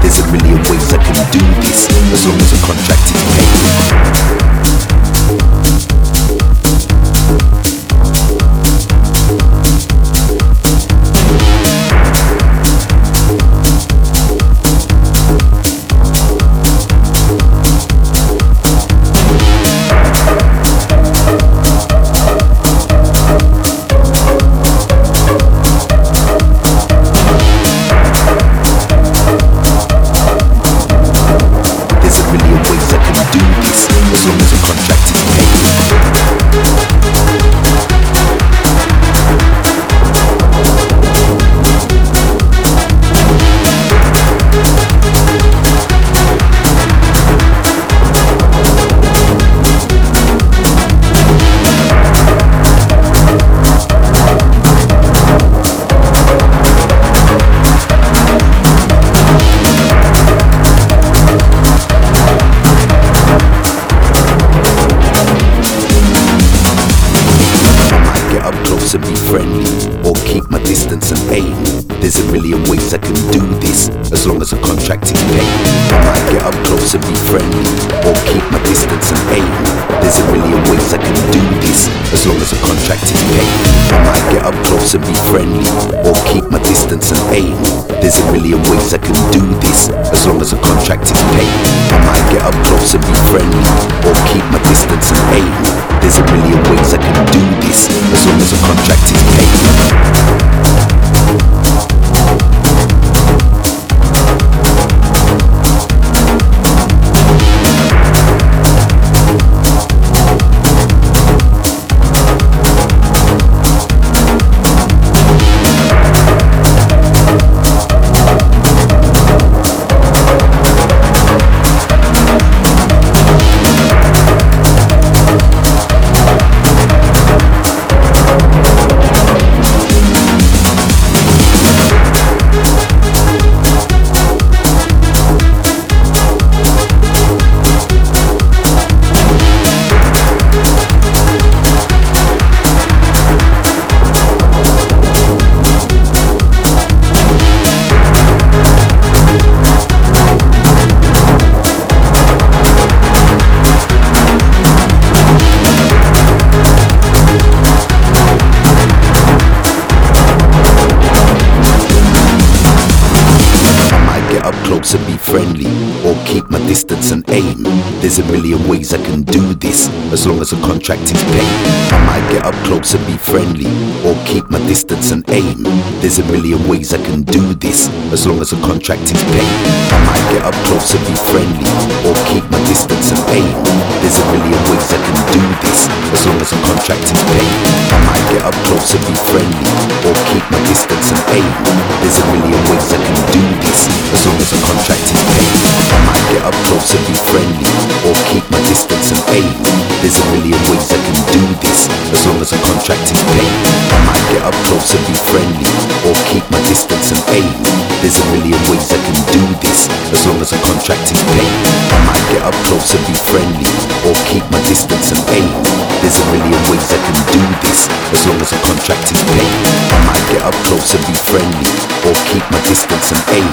There's a million ways I can do this, as long as the contract is paid. I can do this, as long as a contract is paid. I might get up close and be friendly, or keep my distance and aim. There's a million ways I can do this, as long as the contract is paid. But might get up close to be friendly or keep my distance and is really a way that I can do this, as long as a contract is paid. I might get up close and be friendly, or keep my distance and aim. There's a million ways I can do this, as long as the contract is paid. I might get up close and be friendly, or keep my distance and aim. There's a million ways I can do this, as long as the contract is paid. I might get up close and be friendly or keep my distance and aim. There's a million ways I can do this, as long as the contract is paid. I might get up close and be friendly, or keep my distance and aim. There's a million ways I can do this, as long as the contract is paid. I might get up close and be friendly, or keep my distance and aim. There's a million ways I can do this, as long as the contract is paid. I might get up close and be friendly, or keep my distance and aim. There's a million ways that can do this, as long as a contract is paid. I might get up close and be friendly. Or keep my distance and aim.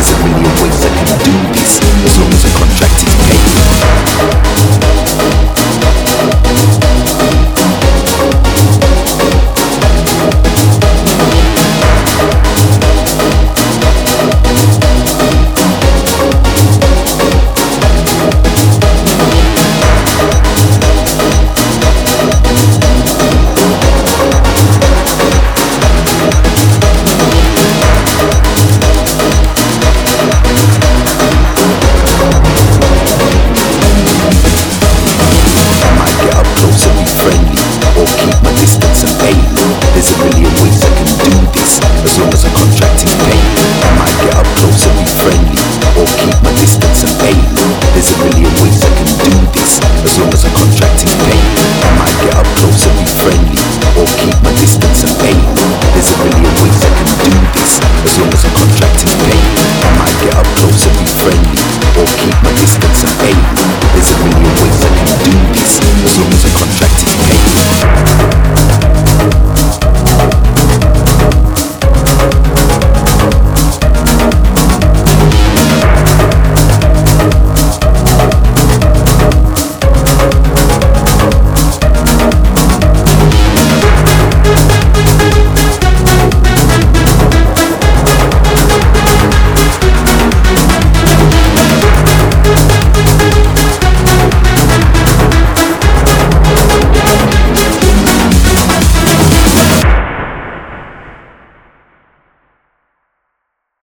Is there really a way that can do this, as long as the contract is paid.